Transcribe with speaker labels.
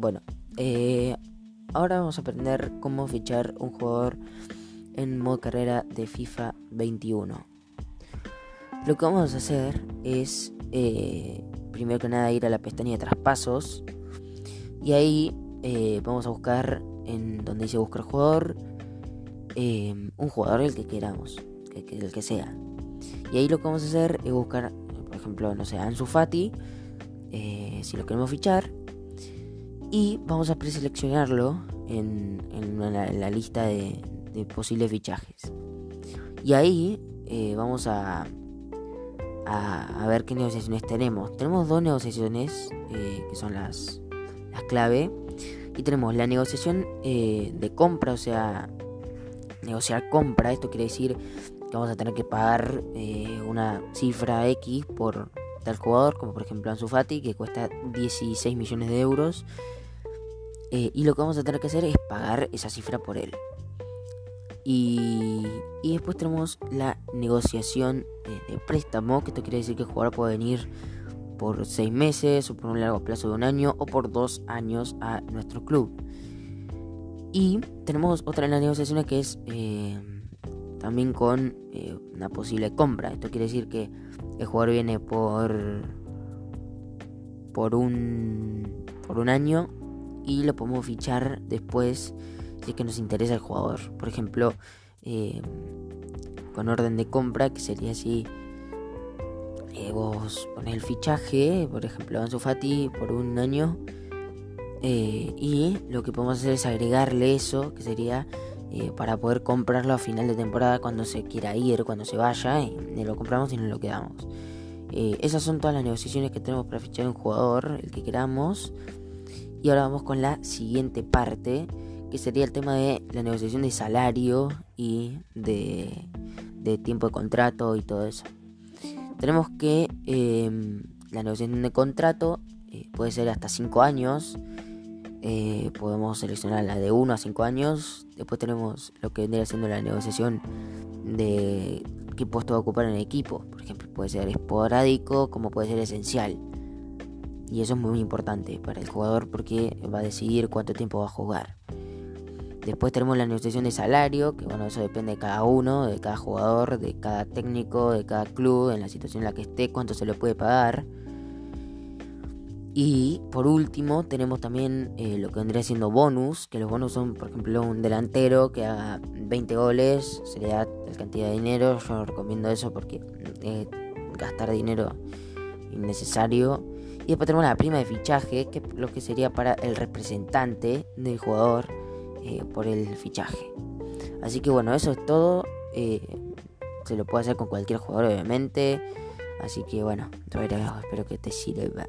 Speaker 1: bueno, eh, ahora vamos a aprender cómo fichar un jugador en modo carrera de FIFA 21. Lo que vamos a hacer es, eh, primero que nada, ir a la pestaña de traspasos y ahí eh, vamos a buscar en donde dice buscar jugador, un jugador el que queramos, el que sea. Y ahí lo que vamos a hacer es buscar, por ejemplo, no sé, Ansu Fati, si lo queremos fichar y vamos a preseleccionarlo en, en, la, lista de, posibles fichajes. Y ahí eh, vamos a, a, ver qué negociaciones tenemos. Tenemos dos negociaciones eh, que son las, las clave. Y tenemos la negociación eh, de compra, o sea, negociar compra. Esto quiere decir que vamos a tener que pagar una cifra X por tal jugador, como por ejemplo Ansu Fati, que cuesta 16 millones de euros. Eh, y lo que vamos a tener que hacer es pagar esa cifra por él. Y, y después tenemos la negociación de, préstamo, que esto quiere decir que el jugador puede venir por seis meses o por un largo plazo de un año o por dos años a nuestro club. Y tenemos otra en la negociación que es eh, también con eh, una posible compra. Esto quiere decir que el jugador viene por por un por un año y lo podemos fichar después si es que nos interesa el jugador. Por ejemplo, eh, con orden de compra, que sería así. Eh, vos pones el fichaje, por ejemplo, Ansu Fati por un año. Eh, y lo que podemos hacer es agregarle eso, que sería para poder comprarlo a final de temporada cuando se quiera ir, cuando se vaya, y, lo compramos y nos lo quedamos. esas son todas las negociaciones que tenemos para fichar un jugador, el que queramos. Y ahora vamos con la siguiente parte, que sería el tema de la negociación de salario y de, tiempo de contrato y todo eso. Tenemos que em, la negociación de contrato eh, puede ser hasta 5 años. Eh, podemos seleccionar la de 1 a 5 años. Después tenemos lo que vendría siendo la negociación de qué puesto va a ocupar en el equipo. Por ejemplo, puede ser esporádico como puede ser esencial. Y eso es muy importante para el jugador porque va a decidir cuánto tiempo va a jugar. Después tenemos la negociación de salario, que bueno, eso depende de cada uno, de cada jugador, de cada técnico, de cada club, en la situación en la que esté, cuánto se le puede pagar. Y por último tenemos también eh, lo que vendría siendo bonus, que los bonus son por ejemplo un delantero que haga 20 goles, sería la cantidad de dinero, yo recomiendo eso porque eh, gastar dinero innecesario y después tenemos la prima de fichaje, que lo que sería para el representante del jugador eh, por el fichaje. Así que bueno, eso es todo. Eh, se lo puede hacer con cualquier jugador, obviamente. Así que bueno, espero que te sirva.